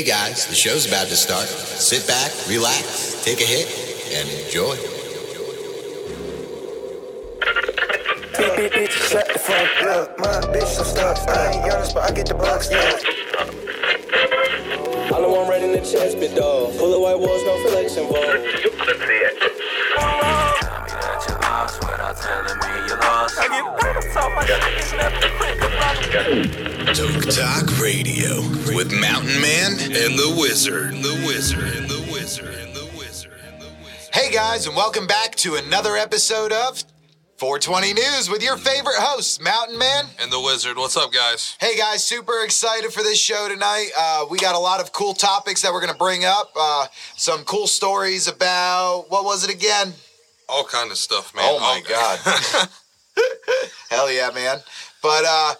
Hey guys, the show's about to start. Sit back, relax, take a hit, and enjoy. Shut the fuck up. My bitch. I ain't honest, but I get the bucks, yeah. I know I'm right in the chest, bit dog. Full of white walls, no flex involved. TokeTok Radio with Mountain Man and the Wizard. The Wizard. And the Wizard. And the Wizard. And the Wizard. Hey guys, and welcome back to another episode of 420 News with your favorite hosts, Mountain Man. and the wizard. What's up, guys? Hey guys, super excited for this show tonight. Uh, we got a lot of cool topics that we're going to bring up. Uh, some cool stories about what was it again? All kind of stuff, man. Oh my All- God. Hell yeah, man. But uh,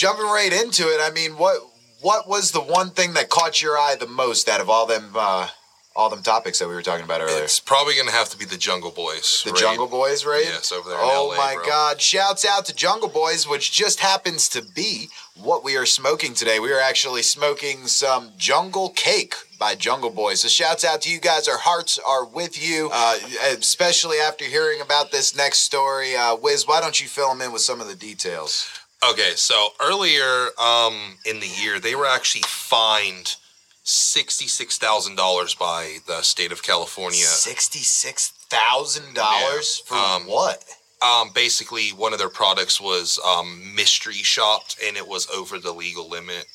jumping right into it, I mean, what what was the one thing that caught your eye the most out of all them uh, all them topics that we were talking about earlier? it's probably gonna have to be the Jungle Boys. The raid. Jungle Boys right? Yes, over there in Oh LA, my bro. God. Shouts out to Jungle Boys, which just happens to be what we are smoking today. We are actually smoking some Jungle Cake by Jungle Boys. So shouts out to you guys. Our hearts are with you, uh, especially after hearing about this next story. Uh, Wiz, why don't you fill them in with some of the details? Okay, so earlier um, in the year, they were actually fined sixty-six thousand dollars by the state of California. $66,000 for Um, what? Um, basically, one of their products was um, mystery shopped, and it was over the legal limit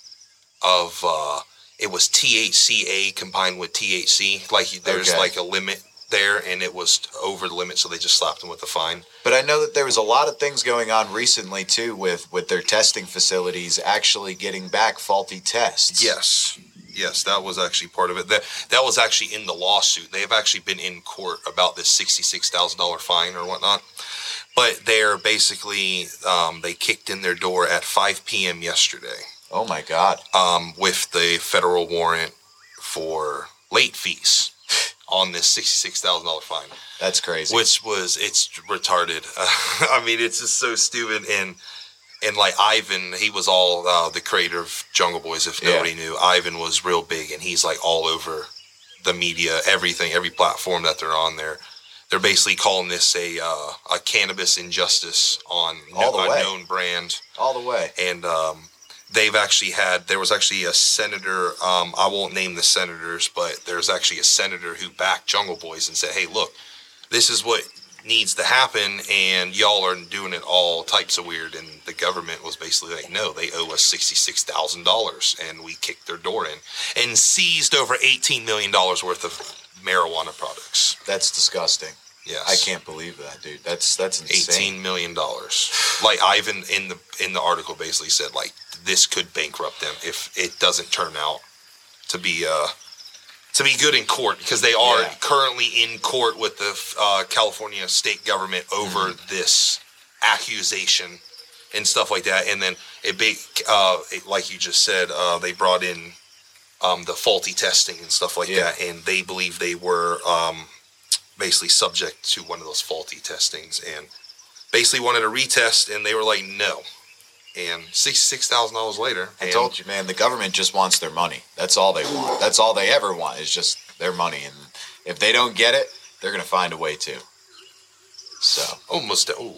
of. Uh, it was THCA combined with THC. Like there's Okay. like a limit there, and it was over the limit, so they just slapped them with a fine. But I know that there was a lot of things going on recently too with with their testing facilities actually getting back faulty tests. Yes. Yes, that was actually part of it. That that was actually in the lawsuit. They've actually been in court about this sixty-six thousand dollar fine or whatnot. But they're basically um, they kicked in their door at five p.m. yesterday Oh my God. um, with the federal warrant for late fees on this sixty-six thousand dollar fine That's crazy. which was it's retarded. I mean, it's just so stupid. And and like Ivan, he was all uh, the creator of Jungle Boys. If Yeah. nobody knew, Ivan was real big, and he's like all over the media, everything, every platform that they're on there. They're basically calling this a uh, a cannabis injustice on All the a way. known brand All the way. and um, they've actually had there was actually a senator um, i won't name the senators but there's actually a senator who backed jungle boys and said hey look this is what needs to happen and y'all are doing it all types of weird and the government was basically like no they owe us $66000 and we kicked their door in and seized over $18 million worth of marijuana products That's disgusting. Yes I can't believe that, dude. That's that's insane. eighteen million dollars. Like Ivan in the in the article basically said, like this could bankrupt them if it doesn't turn out to be uh to be good in court because they are Yeah. currently in court with the uh, California state government over Mm-hmm. this accusation and stuff like that. And then it big uh it, like you just said, uh, they brought in um, the faulty testing and stuff like Yeah. that, and they believe they were um, basically subject to one of those faulty testings and basically wanted a retest and they were like no and sixty-six thousand dollars later I told you, man. The government just wants their money. That's all they want. That's all they ever want is just their money. And if they don't get it, they're gonna find a way to. So almost oh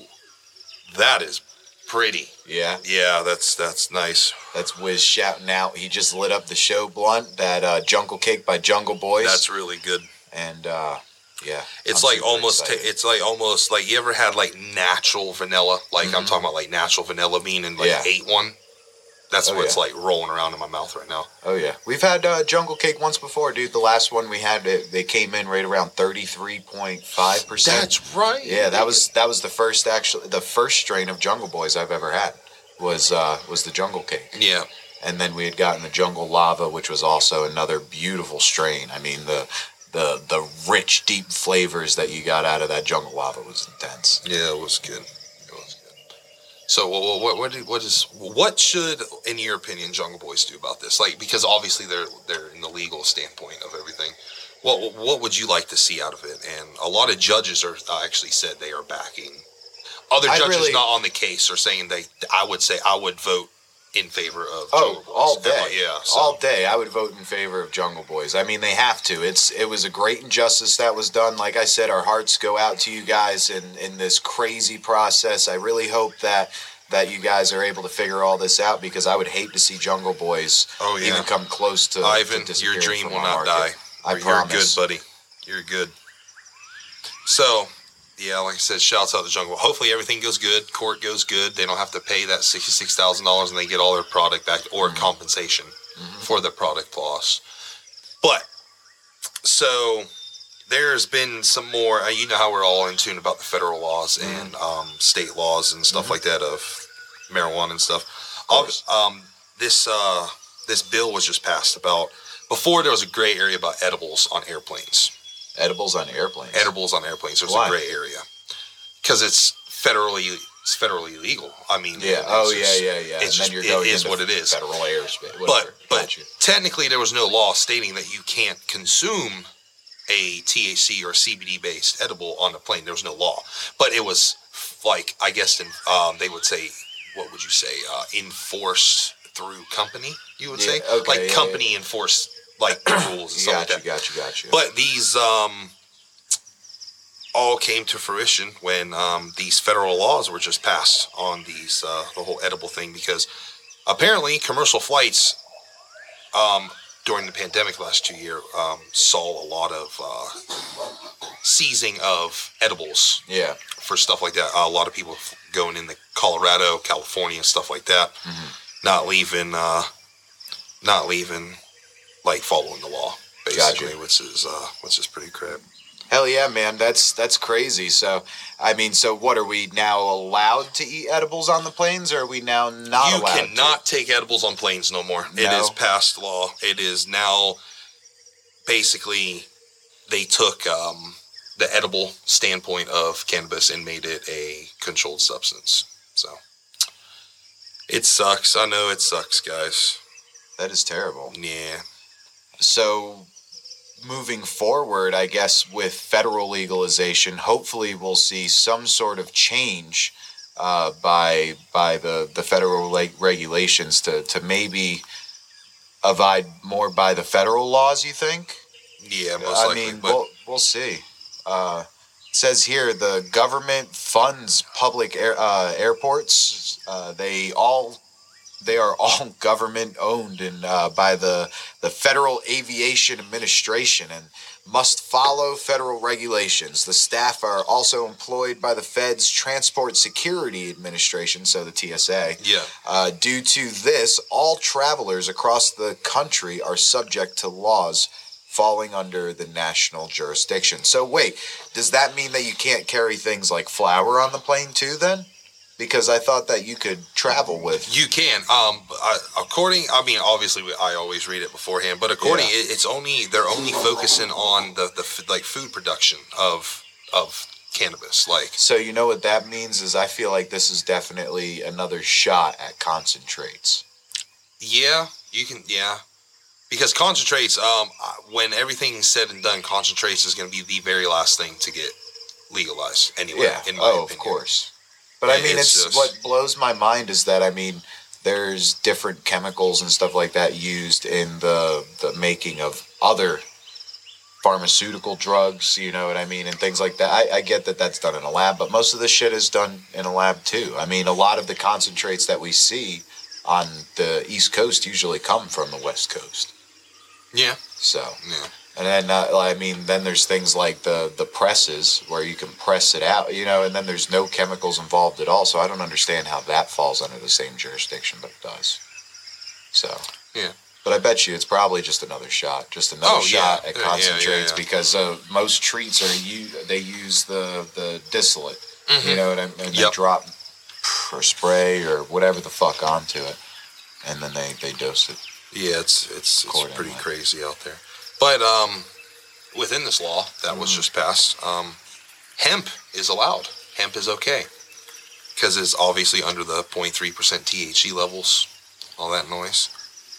that is pretty yeah, yeah that's that's nice that's Wiz shouting out. He just lit up the show blunt that uh, Jungle Cake by Jungle Boys. that's really good and uh, yeah, it's I'm like almost ta- it's like almost like you ever had like natural vanilla like i'm talking about like natural vanilla bean and like Mm-hmm. Yeah. ate one that's Oh, what's yeah. like rolling around in my mouth right now Oh yeah, we've had uh, Jungle Cake once before, dude. The last one we had, it, they came in right around thirty three point five percent. That's right Yeah, that was that was the first actually the first strain of Jungle Boys I've ever had was uh, was the Jungle Cake, yeah and then we had gotten the Jungle Lava, which was also another beautiful strain. I mean the the the rich deep flavors that you got out of that Jungle Lava was intense. Yeah, it was good. It was good. So, what what what, what is what should, in your opinion, Jungle Boys do about this? Like, because obviously they're they're in the legal standpoint of everything. What what would you like to see out of it? And a lot of judges are uh, actually said they are backing. Other judges really- not on the case are saying they. I would say I would vote in favor of Oh, Jungle Boys. all day. Yeah, so- all day. I would vote in favor of Jungle Boys. I mean, they have to. It's it was a great injustice that was done. Like I said, our hearts go out to you guys in in this crazy process. I really hope that that you guys are able to figure all this out because I would hate to see Jungle Boys Oh, yeah. even come close to Ivan, to your dream will not market. die. I You're promise. good, buddy. You're good. So, yeah, like I said, shouts out to Jungle. Hopefully everything goes good. Court goes good. They don't have to pay that sixty-six thousand dollars, and they get all their product back or Mm-hmm. compensation for the product loss. But so there's been some more. Uh, you know how we're all in tune about the federal laws Mm-hmm. and um, state laws and stuff like that of marijuana and stuff. Um, this uh, this bill was just passed about. Before there was a gray area about edibles on airplanes. Edibles on airplanes. Edibles on airplanes. There's Why? a gray area because it's federally it's federally illegal. I mean, Yeah. Oh just- yeah, yeah, yeah. It's and just, going is what it is. Federal airspace. But Whatever. but you. technically, there was no law stating that you can't consume a THC or CBD based edible on the plane. There was no law, but it was like I guess in, um, they would say, what would you say, uh, enforced through company? You would Yeah, say okay, like yeah, company enforced like the rules and stuff like Got you. that. Got you. Got you. But these um, all came to fruition when um, these federal laws were just passed on these uh, the whole edible thing because apparently commercial flights um, during the pandemic last two year um, saw a lot of uh, seizing of edibles yeah. for stuff like that. a lot of people going into Colorado, California, stuff like that, not leaving, uh, not leaving, like following the law, Gotcha. basically, which is uh, which is pretty crap. Hell yeah, man. That's that's crazy. So, I mean, so what are we now allowed to eat edibles on the planes, or are we now not you cannot take edibles on planes no more. It No? is past law. It is now basically they took um, the edible standpoint of cannabis and made it a controlled substance. So it sucks. I know it sucks, guys. That is terrible. Yeah. So, moving forward, I guess with federal legalization, hopefully we'll see some sort of change uh, by by the the federal regulations to to maybe abide more by the federal laws. You think? Yeah, most I likely. mean, but we'll we'll see. Uh, says here the government funds public air, uh, airports. Uh, they all they are all government owned and uh, by the the Federal Aviation Administration and must follow federal regulations. The staff are also employed by the Fed's Transport Security Administration, so the TSA. yeah. Uh, due to this, all travelers across the country are subject to laws falling under the national jurisdiction. So, wait, does that mean that you can't carry things like flour on the plane too, then? Because I thought that you could travel with. You can. Um, I, according, I mean, obviously, I always read it beforehand, but according, Yeah. it, it's only they're only focusing on the the like food production of of cannabis. Like, So, you know what that means is I feel like this is definitely another shot at concentrates. yeah, you can, yeah, because concentrates. Um, uh, when everything's said and done, concentrates is going to be the very last thing to get legalized. Anyway, Yeah. in my oh, opinion. of course. But I mean, it's it's, just- what blows my mind is that I mean, there's different chemicals and stuff like that used in the the making of other pharmaceutical drugs. You know what I mean, and things like that. I, I get that that's done in a lab, but most of the shit is done in a lab too. I mean, a lot of the concentrates that we see on the East Coast usually come from the West Coast. Yeah, So. yeah. And then, uh, I mean, then there's things like the the presses where you can press it out, you know, and then there's no chemicals involved at all. So I don't understand how that falls under the same jurisdiction, but it does. So Yeah. But I bet you it's probably just another shot, just another Oh, yeah. shot at Yeah, yeah, yeah, concentrates yeah. because uh, most treats are you they use the the distillate, you know, and, and they Mm-hmm. Drop or spray or whatever the fuck onto it, and then they they dose it. Yeah, it's it's it's pretty crazy out there. But um, within this law that was Mm. just passed, um, hemp is allowed. Hemp is okay because it's obviously under the 0.3 percent THC levels, all that noise,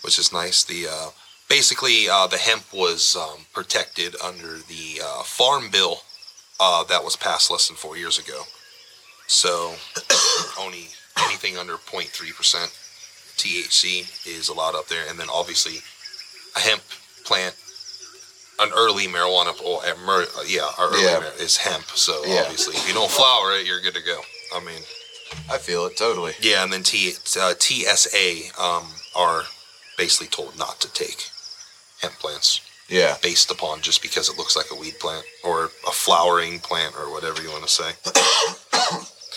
which is nice. The uh, basically uh, the hemp was um, protected under the uh, farm bill uh, that was passed less than four years ago. So only anything under 0.3 percent THC is allowed up there, and then obviously a hemp plant, an early marijuana, or uh, mer, yeah, our early Yeah. mar- is hemp. So Yeah. obviously, if you don't flower it, you're good to go. I mean, I feel it totally. yeah, and then T, uh, TSA um, are basically told not to take hemp plants Yeah. based upon just because it looks like a weed plant or a flowering plant or whatever you want to say.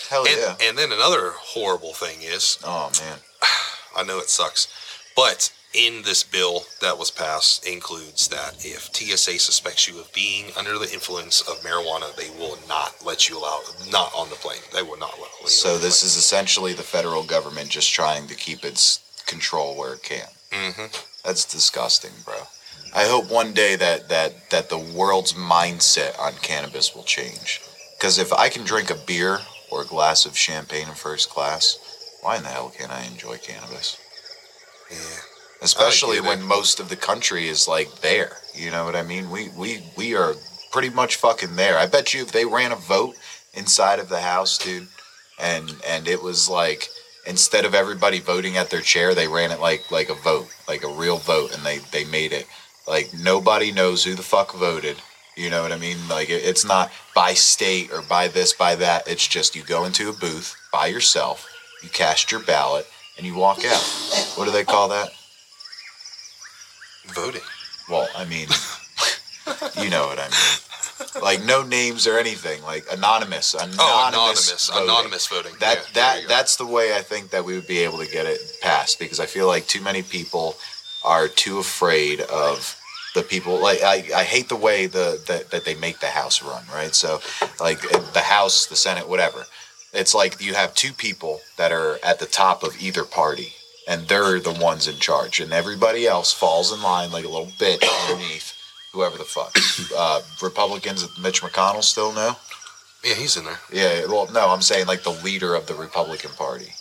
Hell And, yeah. and then another horrible thing is, Oh man. I know it sucks, but in this bill that was passed includes that if TSA suspects you of being under the influence of marijuana, they will not let you allow not on the plane. They will not let you. So this is essentially the federal government just trying to keep its control where it can. hmm That's disgusting, bro. I hope one day that that that the world's mindset on cannabis will change. Because if I can drink a beer or a glass of champagne in first class, why in the hell can't I enjoy cannabis? Yeah. Especially when most of the country is like there. You know what I mean? We we we are pretty much fucking there. I bet you if they ran a vote inside of the house, dude, and and it was like instead of everybody voting at their chair, they ran it like like a vote, like a real vote, and they they made it like nobody knows who the fuck voted. You know what I mean? Like it, it's not by state or by this by that. It's just you go into a booth by yourself, you cast your ballot, and you walk out. What do they call that? Voting. Well, I mean, you know what I mean. Like no names or anything. Like anonymous, oh, anonymous, Oh, anonymous, voting. anonymous voting. That Yeah, that that's the way I think that we would be able to get it passed because I feel like too many people are too afraid of the people. Like I, I hate the way the, the that they make the House run. Right. So like eh, the House, the Senate, whatever. It's like you have two people that are at the top of either party, and they're the ones in charge, and everybody else falls in line like a little bitch underneath whoever the fuck. Uh, Republicans, Mitch McConnell still no. Yeah, he's in there. Yeah, well, no, I'm saying like the leader of the Republican Party.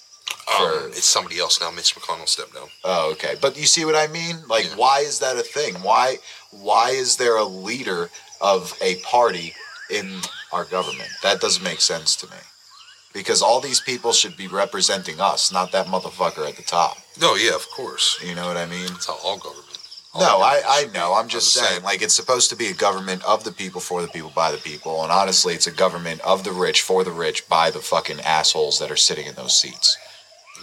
Um, it's somebody else now. Mitch McConnell stepped down. Oh, okay. But you see what I mean? Like, Yeah. why is that a thing? Why why is there a leader of a party in our government? That doesn't make sense to me. Because all these people should be representing us, not that motherfucker at the top. No, yeah, of course. You know what I mean? That's how all government. all No, I, I know. I'm just saying, like, it's supposed to be a government of the people, for the people, by the people. And honestly, it's a government of the rich, for the rich, by the fucking assholes that are sitting in those seats.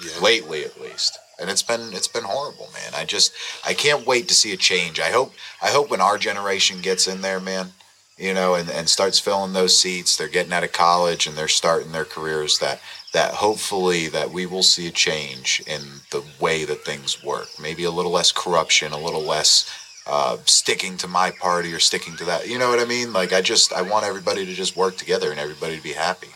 yeah. lately at least and it's been it's been horrible man i just i can't wait to see a change i hope i hope when our generation gets in there man you know and, and starts filling those seats they're getting out of college and they're starting their careers that that hopefully that we will see a change in the way that things work maybe a little less corruption a little less uh, sticking to my party or sticking to that you know what i mean like i just i want everybody to just work together and everybody to be happy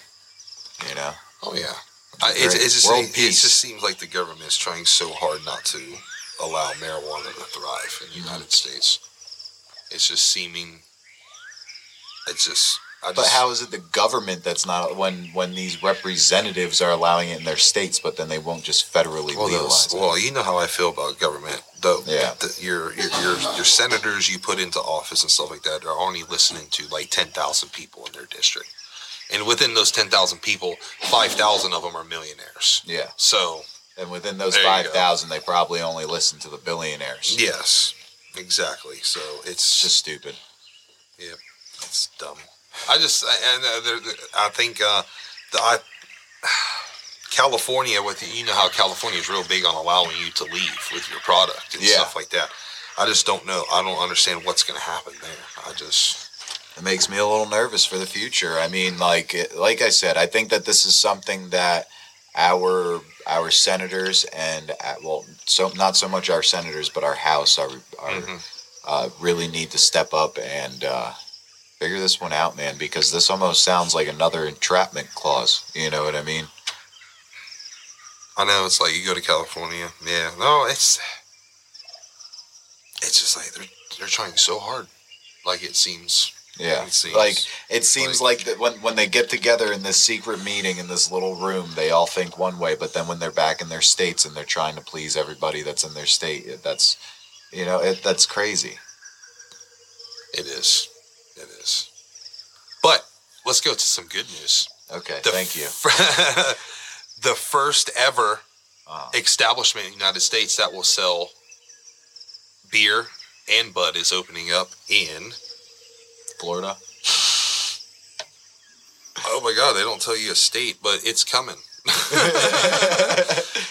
you know Oh yeah. I, it, it, just, it, just seems like the government is trying so hard not to allow marijuana to thrive in the. United States. It's just seeming. It's just. Just But how is it the government that's not when when these representatives are allowing it in their states, but then they won't just federally Well, legalize those, it? well, you know how I feel about government. The, Yeah. the, your, your your your senators you put into office and stuff like that are only listening to like ten thousand people in their district, and within those ten thousand people, five thousand of them are millionaires. yeah, So and within those five thousand, they probably only listen to the billionaires. yes, exactly. So it's It's just stupid. It's dumb. I just and there, there- I think uh, the I, California with you know how California is real big on allowing you to leave with your product and Yeah. stuff like that. I just don't know. I don't understand what's going to happen there. I just It makes me a little nervous for the future. I mean, like like I said, I think that this is something that our our senators and uh, well, so not so much our senators, but our House, our, our Mhm. uh, really need to step up and uh, figure this one out, man. Because this almost sounds like another entrapment clause. You know what I mean? I know it's like you go to California. Yeah, no, it's it's just like they're they're trying so hard. Like it seems. Yeah, It seems like it seems like, that when when they get together in this secret meeting in this little room, they all think one way, but then when they're back in their states and they're trying to please everybody that's in their state, that's you know it, that's crazy. It is. It is. But let's go to some good news. Okay, The thank you. f- the first ever uh-huh. establishment in the United States that will sell beer and bud is opening up in. Florida. Oh my God! They don't tell you a state, but it's coming.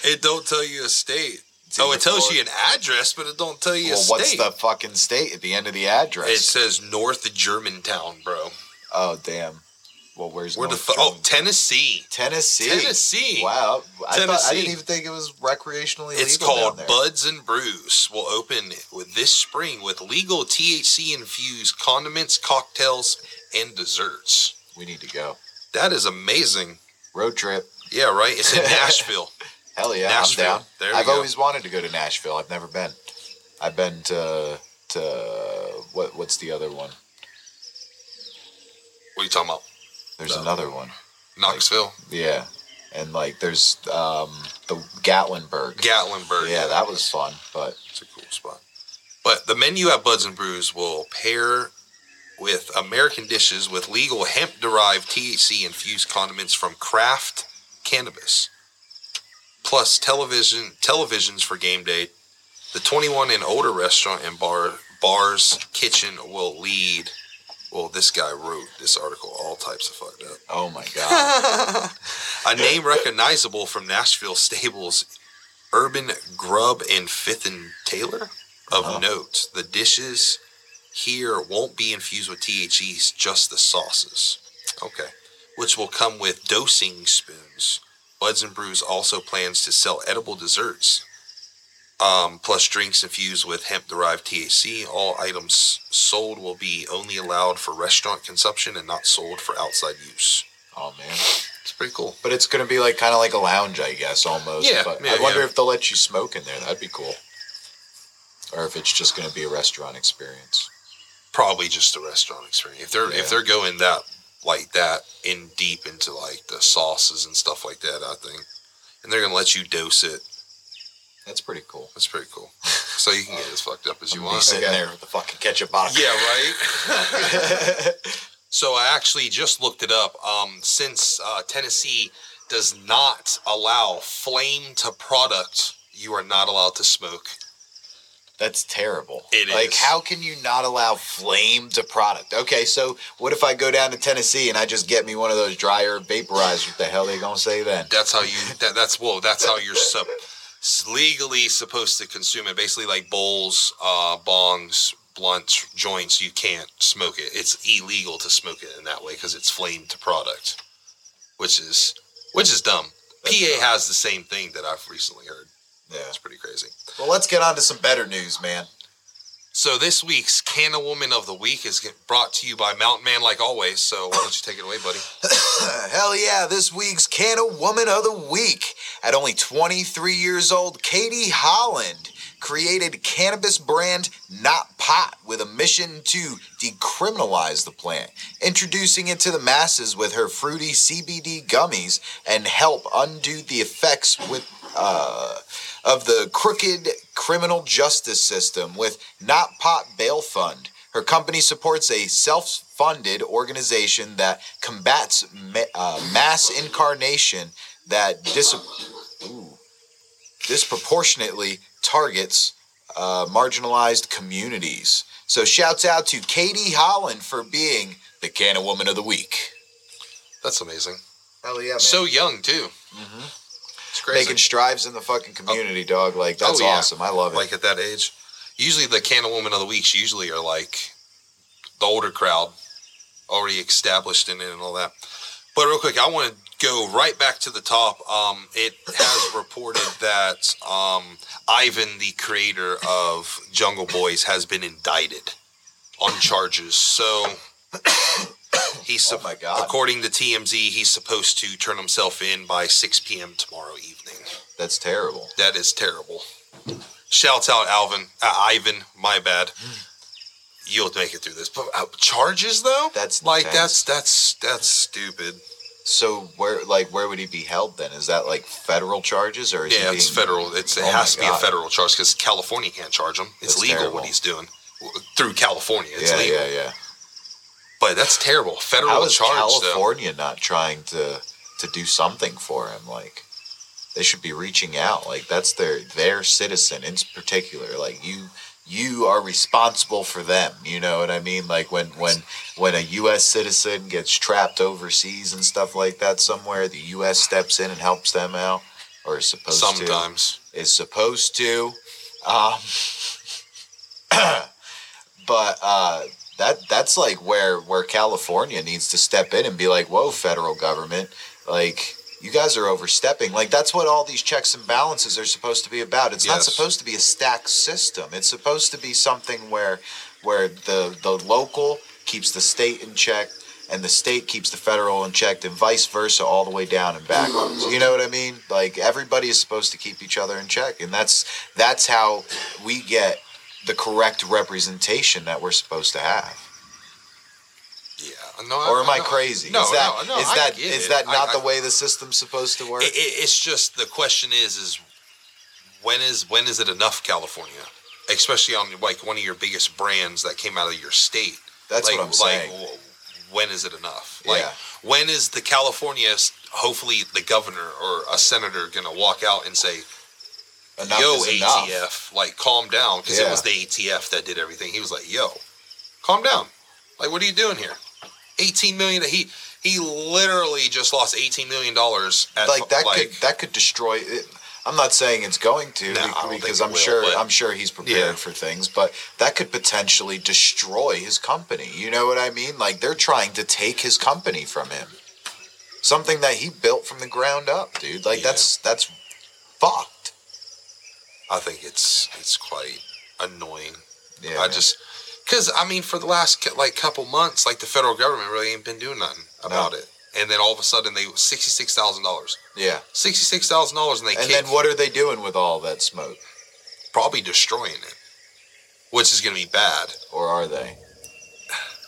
it don't tell you a state. Oh, it tells you an address, but it don't tell you a state. Well, what's the fucking state at the end of the address? It says North Germantown, bro. oh damn. Well, where's Where the North fu- oh Tennessee? Tennessee? Tennessee. Wow, I, Thought, I didn't even think it was recreationally It's legal down called. Buds and Brews. Will open with this spring with legal THC infused condiments, cocktails, and desserts. We need to go That is amazing. road trip. Yeah, right. It's in Nashville. Hell yeah, Nashville. I'm down. There I've go. always wanted to go to Nashville. I've never been. I've been to to what? What's the other one? What are you talking about? There's No. another one. Knoxville, Yeah, and like there's um the Gatlinburg. Gatlinburg. yeah, that was fun. But It's a cool spot. But the menu at Buds and Brews will pair with American dishes with legal hemp derived THC infused condiments from craft cannabis. Plus television televisions for game day. The 21 and older restaurant and bar bars kitchen will lead well, this guy wrote this article all types of fucked up. oh my god, A name recognizable from Nashville stables, Urban Grub and Fifth and Taylor. Of Uh-huh. note, the dishes here won't be infused with THCs, just the sauces. Okay. Which will come with dosing spoons. Buds and Brews also plans to sell edible desserts, um, plus drinks infused with hemp derived THC. All items sold will be only allowed for restaurant consumption and not sold for outside use. oh man. It's pretty cool. But it's gonna be like kind of like a lounge, I guess, almost. Yeah, But yeah, I wonder yeah. if they'll let you smoke in there. That'd be cool. Or if it's just gonna be a restaurant experience. probably just a restaurant experience. If they're Yeah. if they're going that like that in deep into like the sauces and stuff like that, I think, and they're gonna let you dose it. That's pretty cool. That's pretty cool. So you can get as fucked up as you I'm gonna be want. sitting there with the fucking ketchup bottle. Yeah, right. so I actually just looked it up. Um, since uh, Tennessee does not allow flame to product, you are not allowed to smoke. That's terrible. It like, is. how can you not allow flame to product? Okay, so what if I go down to Tennessee and I just get me one of those dryer vaporizers? What the hell are they gonna say then? That's how you. That, that's well. That's how you're sub, legally supposed to consume it. Basically, like bowls, uh, bongs, blunts, joints. You can't smoke it. It's illegal to smoke it in that way because it's flame to product, which is which is dumb. That's PA dumb. has the same thing that I've recently heard. Yeah. It's pretty crazy. Well, let's get on to some better news, man. So this week's Canna Woman of the Week is get- brought to you by Mountain Man, like always. So why don't you take it away, buddy? Hell yeah, this week's Canna Woman of the Week. At only 23 years old, Katie Holland created cannabis brand Not Pot with a mission to decriminalize the plant, introducing it to the masses with her fruity CBD gummies and help undo the effects with uh, of the crooked criminal justice system with Not Pot Bail Fund. Her company supports a self funded organization that combats ma- uh, mass incarnation that dis- ooh, disproportionately targets uh, marginalized communities. So, shouts out to Katie Holland for being the Canna Woman of the Week. That's amazing. Hell yeah, man. So young too. It's crazy. Making strides in the fucking community, dog. Like, that's Oh, yeah. awesome. I love it. like at that age. Usually the Canna Woman of the Weeks usually are like the older crowd, already established in it and all that. But real quick, I want to go right back to the top. Um, it has reported that um, Ivan, the creator of Jungle Boys, has been indicted on charges. So he's Oh my God. according to TMZ, he's supposed to turn himself in by 6 p.m. tomorrow evening. that's terrible. That is terrible. Shouts out Alvin, uh, Ivan. My bad. You'll make it through this. But uh, charges though, That's like intense. that's that's that's stupid. So, where, like, where would he be held then? Is that like federal charges or is he Yeah, it's being- federal. It's it Oh my has to be a God. federal charge because California can't charge him. It's That's legal terrible. what he's doing W- through California. It's yeah, legal, yeah, yeah. But that's terrible. Federal How is charge though. California not trying to to do something for him? Like, they should be reaching out. Like that's their their citizen in particular. Like you you are responsible for them. You know what I mean? Like when when when a U.S. citizen gets trapped overseas and stuff like that somewhere, the U.S. steps in and helps them out, or is supposed to Sometimes. is supposed to. Um, but uh, that that's like where where California needs to step in and be like, "Whoa, federal government, like." You guys are overstepping. Like that's what all these checks and balances are supposed to be about. It's not supposed to be a stacked system. It's supposed to be something where where the the local keeps the state in check and the state keeps the federal in check and vice versa all the way down and backwards. You know what I mean? Like everybody is supposed to keep each other in check and that's that's how we get the correct representation that we're supposed to have. Yeah. No, Or am I no. crazy? No, is that no, no. is I that is that not I- the way the system's supposed to work? It, it, it's just the question is is when is when is it enough California, especially on like one of your biggest brands that came out of your state. That's like, what I'm saying. Like, when is it enough? Like, Yeah. when is the California, hopefully the governor or a senator, gonna walk out and say, Enough "Yo, is enough. ATF, like calm down," because Yeah. it was the ATF that did everything. He was like, "Yo, calm down. Like, what are you doing here? 18 million. He he literally just lost 18 million dollars. like that could that could destroy it. I'm not saying it's going to No, because I'm will, sure but- I'm sure he's prepared Yeah. for things, but that could potentially destroy his company. You know what I mean? Like they're trying to take his company from him. Something that he built from the ground up, dude. Like Yeah. that's that's fucked. I think it's it's quite annoying. Yeah. I man. just because I mean, for the last like couple months, like the federal government really ain't been doing nothing about it. And then all of a sudden, they sixty six thousand dollars, yeah. sixty six thousand dollars, and they And then what are they doing with all that smoke? probably destroying it, which is going to be bad. Or are they?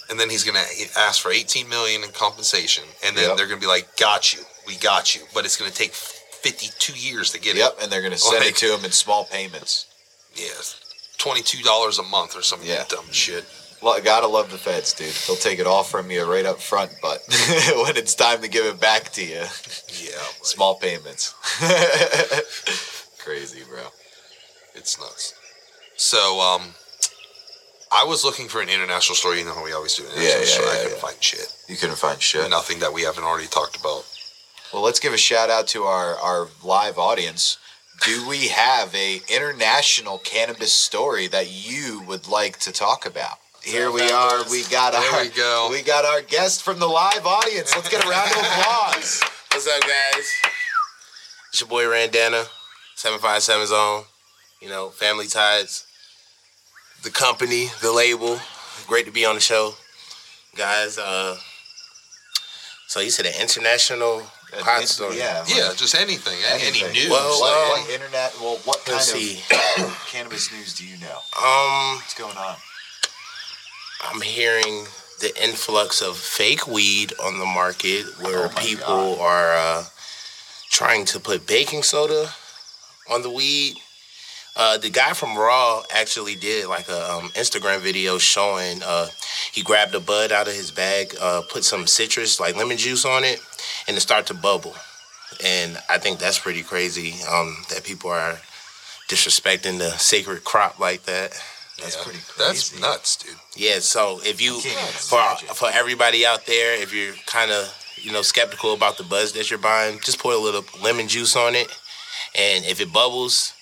And then he's going to ask for eighteen million in compensation, and then Yep. they're going to be like, "Got you, we got you," but it's going to take fifty two years to get it. Yep, and they're gonna send Like- it to him in small payments. Yes, two dollars a month or some Yeah. dumb shit. Lo- Gotta love the feds, dude. They'll take it all from you right up front, but when it's time to give it back to you, Yeah, like, small payments. Crazy, bro. It's nuts. So, um, I was looking for an international story. You know how we always do an international yeah, story. yeah, I couldn't yeah. find shit. You couldn't find shit. Nothing that we haven't already talked about. Well, let's give a shout out to our, our live audience. Do we have a international cannabis story that you would like to talk about? Here we are. We got There our we go. we got our guest from the live audience. Let's get a round of applause. What's up, guys? It's your boy Randana, 757 Zone. You know, Family Ties, the company, the label. Great to be on the show, guys. Uh, so you said an international hot It's- story. Yeah. Yeah, just anything. Any news. Well, what, um, what internet? Well, what kind Let's of cannabis news do you know? Um, What's going on? I'm hearing the influx of fake weed on the market where Oh my people are uh, trying to put baking soda on the weed. Uh, the guy from Raw actually did like a um, Instagram video showing uh, he grabbed a bud out of his bag, uh, put some citrus like lemon juice on it, and it started to bubble. And I think that's pretty crazy um, that people are disrespecting the sacred crop like that. That's Yeah, pretty That's nuts, dude. Yeah, so if you for for everybody out there, if you're kind of you know skeptical about the buzz that you're buying, just pour a little lemon juice on it, and if it bubbles,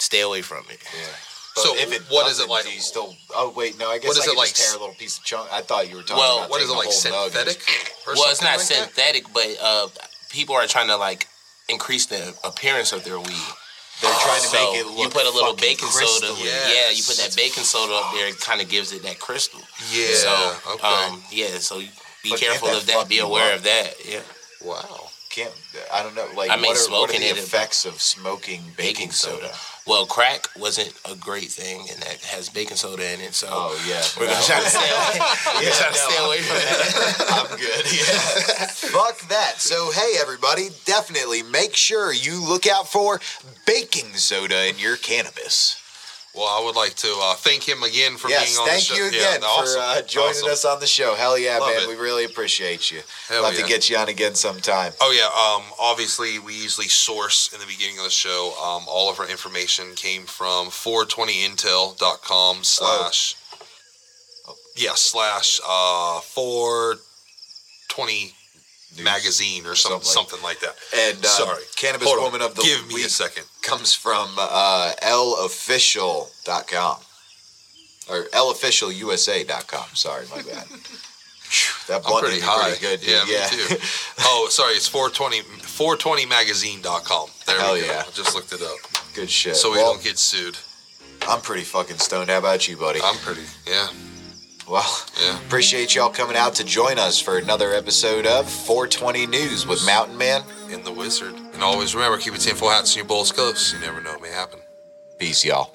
stay away from it. Yeah. But So if it what is it like- you still? Oh wait, no. I guess What is I it like just tear a little piece of chunk. I thought you were talking Well, about What is it like a whole nug and synthetic? well, it's not like that? synthetic, but uh, people are trying to like increase the appearance of their weed. They're trying to So make it look. you put a little baking soda. crystally. Yeah, you put that baking soda up there. It kind of gives it that crystal. Yeah. So, okay. um, yeah. So be But careful that of that. Be aware up? of that. Yeah. wow. Can't. I don't know. Like, I mean, what, are, what are smoking the effects of smoking baking, Baking soda? soda. Well, crack wasn't a great thing, and that has baking soda in it. So Oh yeah. we're gonna try to stay away. Yeah, try to no, stay away from that. I'm good. Yeah. Fuck that. So hey, everybody, definitely make sure you look out for baking soda in your cannabis. Well, I would like to uh, thank him again for yes, being on the show. Thank you Yeah, again awesome. for uh, joining Awesome. us on the show. Hell yeah, Love man. it. We really appreciate you. Hell Love yeah. to get you on again sometime. Oh yeah. Um, obviously, we usually source in the beginning of the show. Um, all of our information came from 420intel.com slash. Yeah, slash uh, 420 News. magazine or some, Something something like that. And uh, Sorry. Cannabis Hold on. Of the Give me a second. comes from uh, lofficial.com or lofficialusa.com. Sorry, my bad. That blunt pretty high. pretty good, dude. Yeah, me too. oh, sorry, it's 420 420magazine.com. There Hell we go. yeah. I just looked it up. good shit. So we well, don't get sued. I'm pretty fucking stoned. How about you, buddy? I'm pretty. Yeah. Well, Yeah. appreciate y'all coming out to join us for another episode of 420 News with Mountain Man. and the wizard. And always remember, keep your tinfoil hats and your bowls close. You never know, what may happen. Peace, y'all.